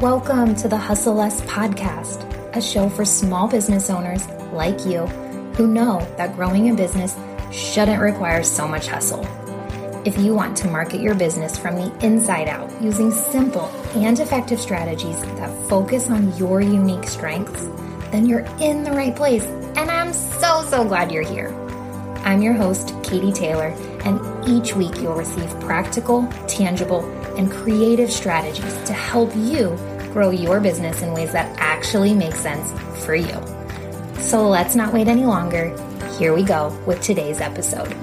Welcome to the Hustle Less podcast, a show for small business owners like you who know that growing a business shouldn't require so much hustle. If you want to market your business from the inside out using simple and effective strategies that focus on your unique strengths, then you're in the right place. And I'm so, so glad you're here. I'm your host, Katie Taylor, and each week you'll receive practical, tangible, and creative strategies to help you grow your business in ways that actually make sense for you. So let's not wait any longer. Here we go with today's episode.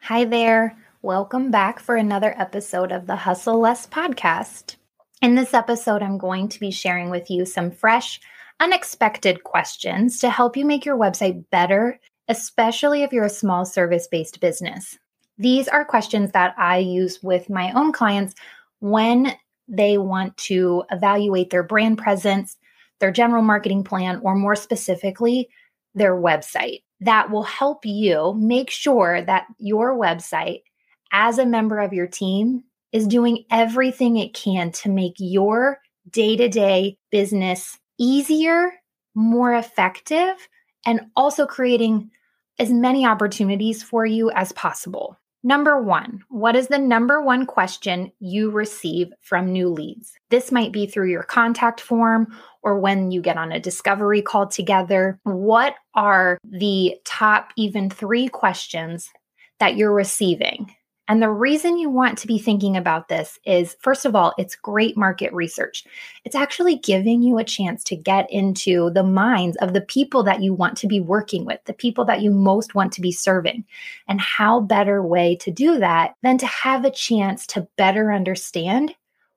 Hi there. Welcome back for another episode of the Hustle Less podcast. In this episode, I'm going to be sharing with you some fresh, unexpected questions to help you make your website better especially if you're a small service based business. These are questions that I use with my own clients when they want to evaluate their brand presence, their general marketing plan, or more specifically, their website. That will help you make sure that your website, as a member of your team, is doing everything it can to make your day to day business easier, more effective, and also creating as many opportunities for you as possible. Number one, what is the number one question you receive from new leads? This might be through your contact form or when you get on a discovery call together. What are the top even three questions that you're receiving? And the reason you want to be thinking about this is first of all, it's great market research. It's actually giving you a chance to get into the minds of the people that you want to be working with, the people that you most want to be serving. And how better way to do that than to have a chance to better understand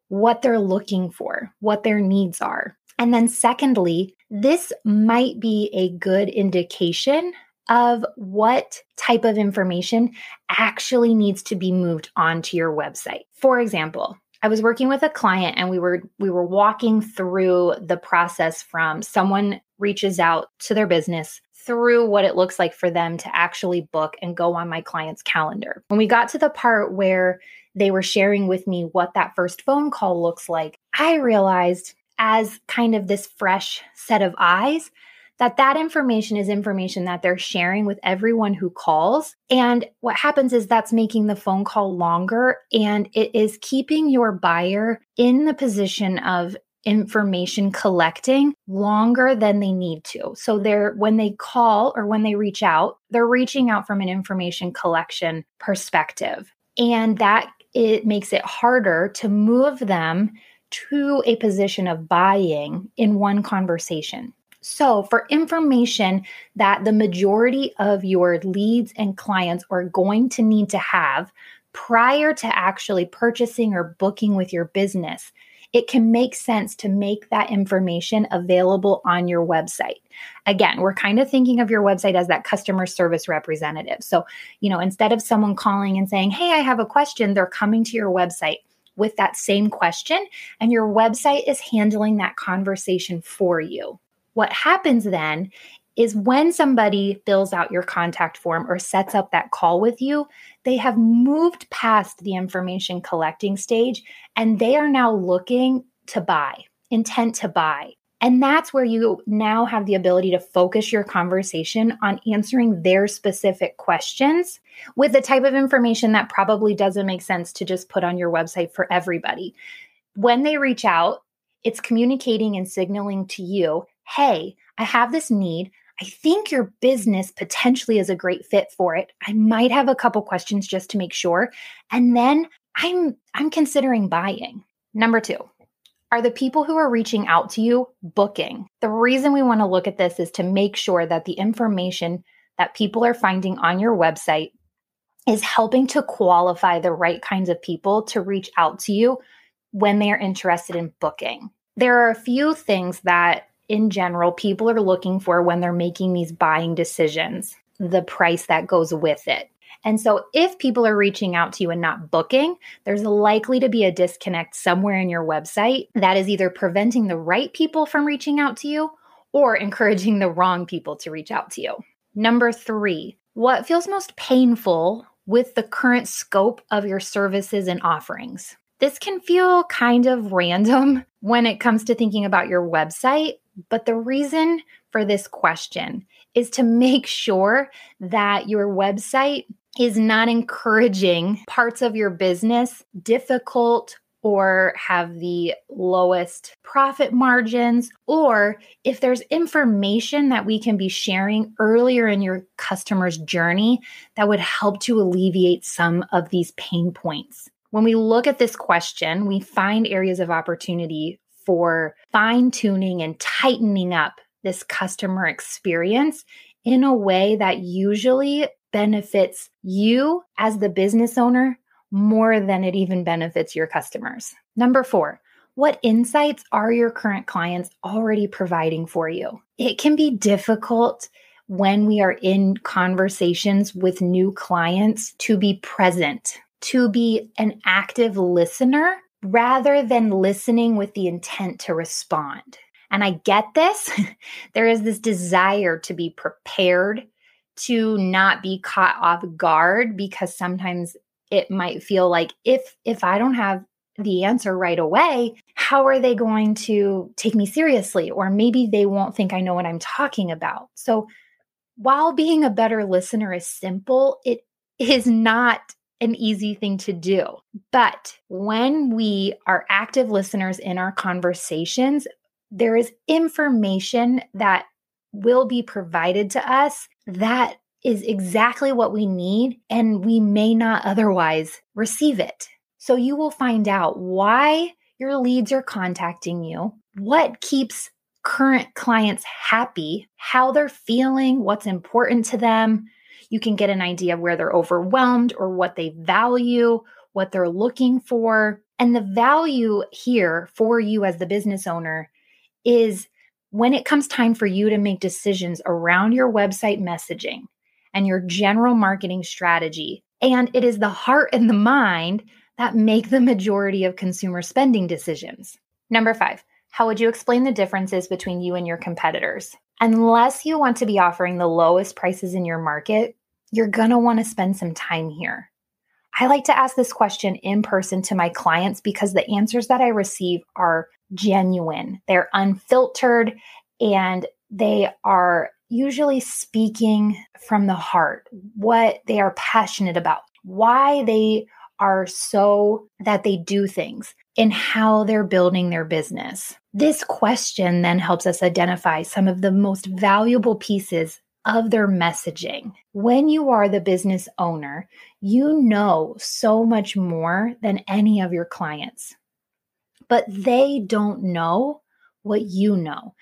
what they're looking for, what their needs are. And then, secondly, this might be a good indication of what type of information actually needs to be moved onto your website. For example, I was working with a client and we were we were walking through the process from someone reaches out to their business through what it looks like for them to actually book and go on my client's calendar. When we got to the part where they were sharing with me what that first phone call looks like, I realized as kind of this fresh set of eyes that that information is information that they're sharing with everyone who calls and what happens is that's making the phone call longer and it is keeping your buyer in the position of information collecting longer than they need to. So they're when they call or when they reach out, they're reaching out from an information collection perspective. And that it makes it harder to move them to a position of buying in one conversation. So, for information that the majority of your leads and clients are going to need to have prior to actually purchasing or booking with your business, it can make sense to make that information available on your website. Again, we're kind of thinking of your website as that customer service representative. So, you know, instead of someone calling and saying, Hey, I have a question, they're coming to your website with that same question, and your website is handling that conversation for you. What happens then is when somebody fills out your contact form or sets up that call with you, they have moved past the information collecting stage and they are now looking to buy, intent to buy. And that's where you now have the ability to focus your conversation on answering their specific questions with the type of information that probably doesn't make sense to just put on your website for everybody. When they reach out, it's communicating and signaling to you hey, I have this need. I think your business potentially is a great fit for it. I might have a couple questions just to make sure. And then I'm I'm considering buying. Number 2. Are the people who are reaching out to you booking? The reason we want to look at this is to make sure that the information that people are finding on your website is helping to qualify the right kinds of people to reach out to you when they are interested in booking. There are a few things that in general people are looking for when they're making these buying decisions, the price that goes with it. And so, if people are reaching out to you and not booking, there's likely to be a disconnect somewhere in your website that is either preventing the right people from reaching out to you or encouraging the wrong people to reach out to you. Number three, what feels most painful with the current scope of your services and offerings. This can feel kind of random when it comes to thinking about your website, but the reason for this question is to make sure that your website is not encouraging parts of your business difficult or have the lowest profit margins, or if there's information that we can be sharing earlier in your customer's journey that would help to alleviate some of these pain points. When we look at this question, we find areas of opportunity for fine tuning and tightening up this customer experience in a way that usually benefits you as the business owner more than it even benefits your customers. Number four, what insights are your current clients already providing for you? It can be difficult when we are in conversations with new clients to be present, to be an active listener rather than listening with the intent to respond. And I get this. there is this desire to be prepared, to not be caught off guard because sometimes it might feel like if if I don't have the answer right away, how are they going to take me seriously? Or maybe they won't think I know what I'm talking about. So while being a better listener is simple, it is not an easy thing to do. But when we are active listeners in our conversations, there is information that will be provided to us that is exactly what we need, and we may not otherwise receive it. So you will find out why your leads are contacting you, what keeps current clients happy, how they're feeling, what's important to them. You can get an idea of where they're overwhelmed or what they value, what they're looking for. And the value here for you as the business owner is when it comes time for you to make decisions around your website messaging, and your general marketing strategy. And it is the heart and the mind that make the majority of consumer spending decisions. Number five, how would you explain the differences between you and your competitors? Unless you want to be offering the lowest prices in your market, you're going to want to spend some time here. I like to ask this question in person to my clients because the answers that I receive are genuine, they're unfiltered, and they are usually speaking from the heart, what they are passionate about, why they are so that they do things, and how they're building their business. This question then helps us identify some of the most valuable pieces of their messaging. When you are the business owner, you know so much more than any of your clients, but they don't know what you know,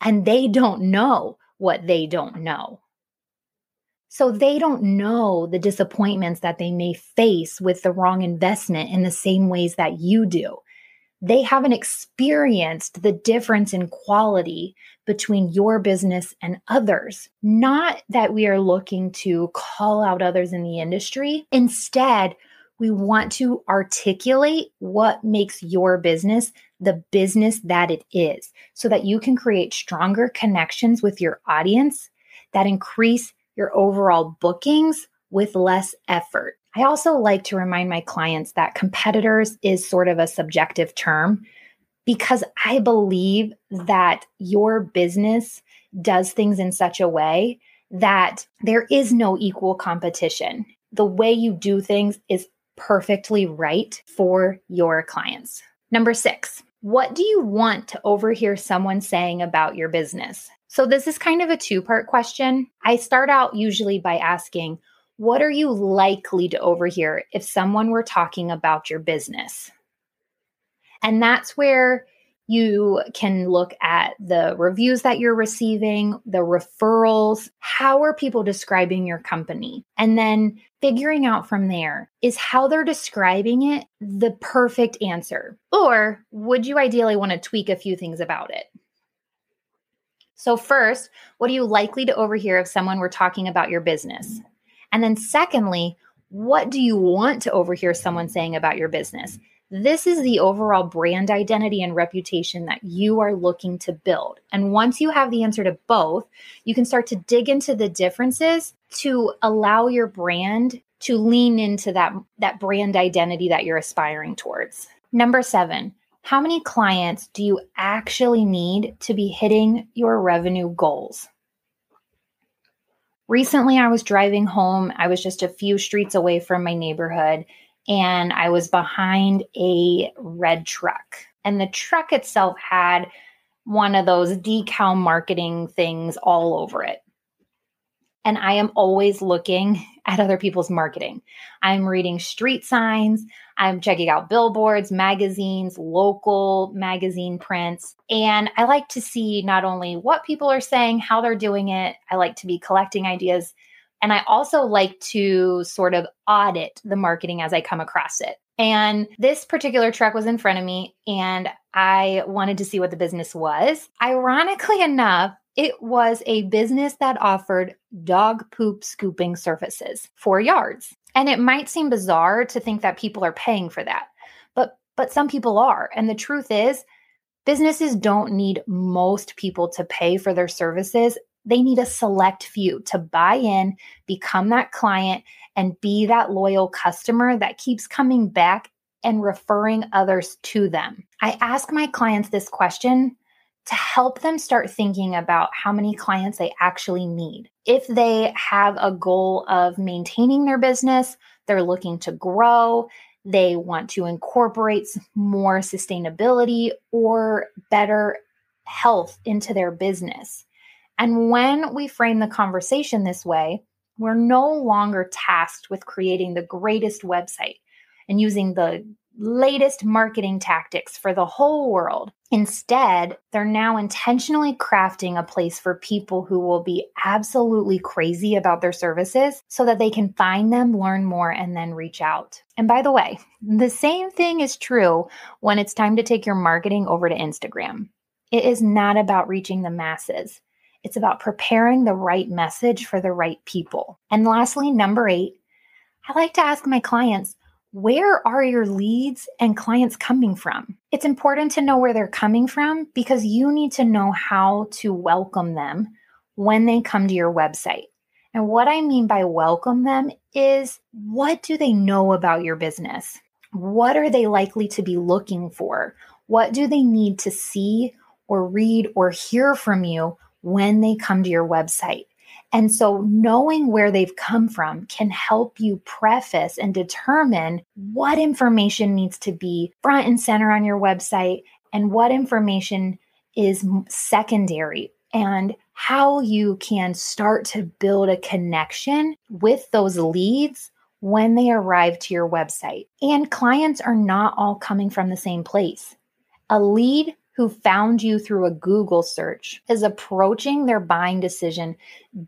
and they don't know what they don't know. So they don't know the disappointments that they may face with the wrong investment in the same ways that you do. They haven't experienced the difference in quality between your business and others. Not that we are looking to call out others in the industry. Instead, we want to articulate what makes your business the business that it is so that you can create stronger connections with your audience that increase your overall bookings with less effort. I also like to remind my clients that competitors is sort of a subjective term because I believe that your business does things in such a way that there is no equal competition. The way you do things is perfectly right for your clients. Number six, what do you want to overhear someone saying about your business? So, this is kind of a two part question. I start out usually by asking, What are you likely to overhear if someone were talking about your business? And that's where you can look at the reviews that you're receiving, the referrals. How are people describing your company? And then figuring out from there is how they're describing it the perfect answer? Or would you ideally want to tweak a few things about it? So, first, what are you likely to overhear if someone were talking about your business? And then, secondly, what do you want to overhear someone saying about your business? This is the overall brand identity and reputation that you are looking to build. And once you have the answer to both, you can start to dig into the differences to allow your brand to lean into that that brand identity that you're aspiring towards. Number 7, how many clients do you actually need to be hitting your revenue goals? Recently, I was driving home. I was just a few streets away from my neighborhood and I was behind a red truck. And the truck itself had one of those decal marketing things all over it. And I am always looking at other people's marketing. I'm reading street signs, I'm checking out billboards, magazines, local magazine prints. And I like to see not only what people are saying, how they're doing it, I like to be collecting ideas. And I also like to sort of audit the marketing as I come across it. And this particular truck was in front of me, and I wanted to see what the business was. Ironically enough, it was a business that offered dog poop scooping services for yards. And it might seem bizarre to think that people are paying for that. But but some people are. And the truth is, businesses don't need most people to pay for their services. They need a select few to buy in, become that client and be that loyal customer that keeps coming back and referring others to them. I ask my clients this question to help them start thinking about how many clients they actually need. If they have a goal of maintaining their business, they're looking to grow, they want to incorporate more sustainability or better health into their business. And when we frame the conversation this way, we're no longer tasked with creating the greatest website and using the latest marketing tactics for the whole world. Instead, they're now intentionally crafting a place for people who will be absolutely crazy about their services so that they can find them, learn more, and then reach out. And by the way, the same thing is true when it's time to take your marketing over to Instagram. It is not about reaching the masses. It's about preparing the right message for the right people. And lastly, number eight, I like to ask my clients, where are your leads and clients coming from? It's important to know where they're coming from because you need to know how to welcome them when they come to your website. And what I mean by welcome them is what do they know about your business? What are they likely to be looking for? What do they need to see or read or hear from you when they come to your website? And so knowing where they've come from can help you preface and determine what information needs to be front and center on your website and what information is secondary and how you can start to build a connection with those leads when they arrive to your website. And clients are not all coming from the same place. A lead who found you through a Google search is approaching their buying decision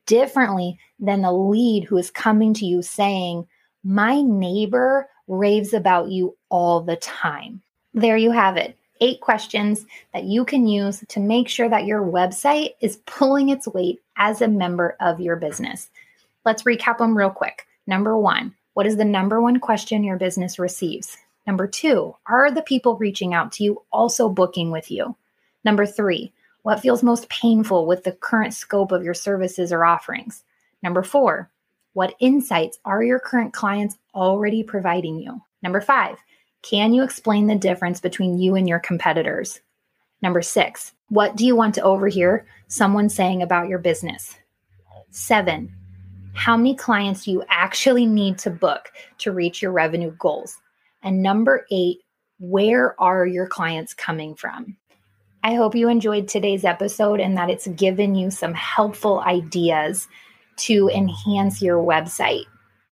differently than a lead who is coming to you saying, My neighbor raves about you all the time. There you have it. Eight questions that you can use to make sure that your website is pulling its weight as a member of your business. Let's recap them real quick. Number one, what is the number one question your business receives? Number two, are the people reaching out to you also booking with you? Number three, what feels most painful with the current scope of your services or offerings? Number four, what insights are your current clients already providing you? Number five, can you explain the difference between you and your competitors? Number six, what do you want to overhear someone saying about your business? Seven, how many clients do you actually need to book to reach your revenue goals? And number eight, where are your clients coming from? I hope you enjoyed today's episode and that it's given you some helpful ideas to enhance your website.